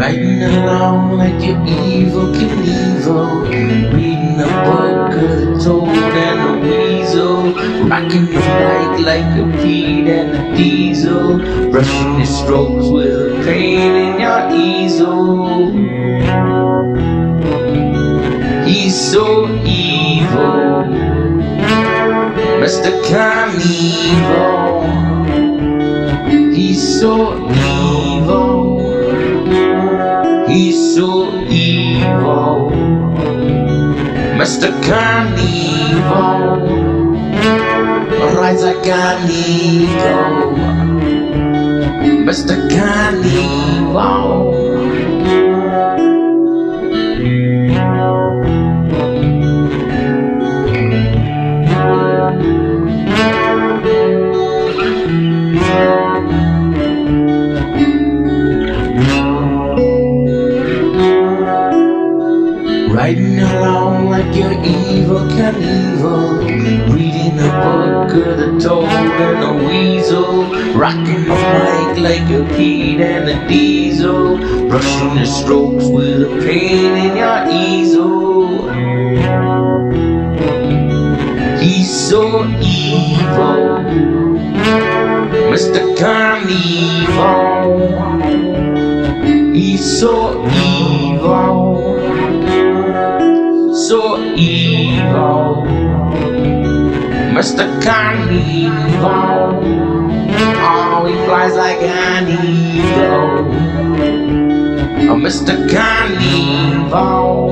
Riding along like you're Rocking the mic like a Pete and a diesel. Brushing his strokes with a pain in your easel. He's so evil. Mr. Carnival. He's so evil. He's so evil. Mr. Carnival Rides an eagle Mr. Carnival Riding along like you're evil Knievel Reading a book of the toad and the weasel Rocking the mic like a kid and a diesel Brushing your strokes with a pain in your easel He's so evil Mr. Carnival He's so evil Mr. Carnegie. Oh, he flies like an eagle. Oh, Mr. Carnival.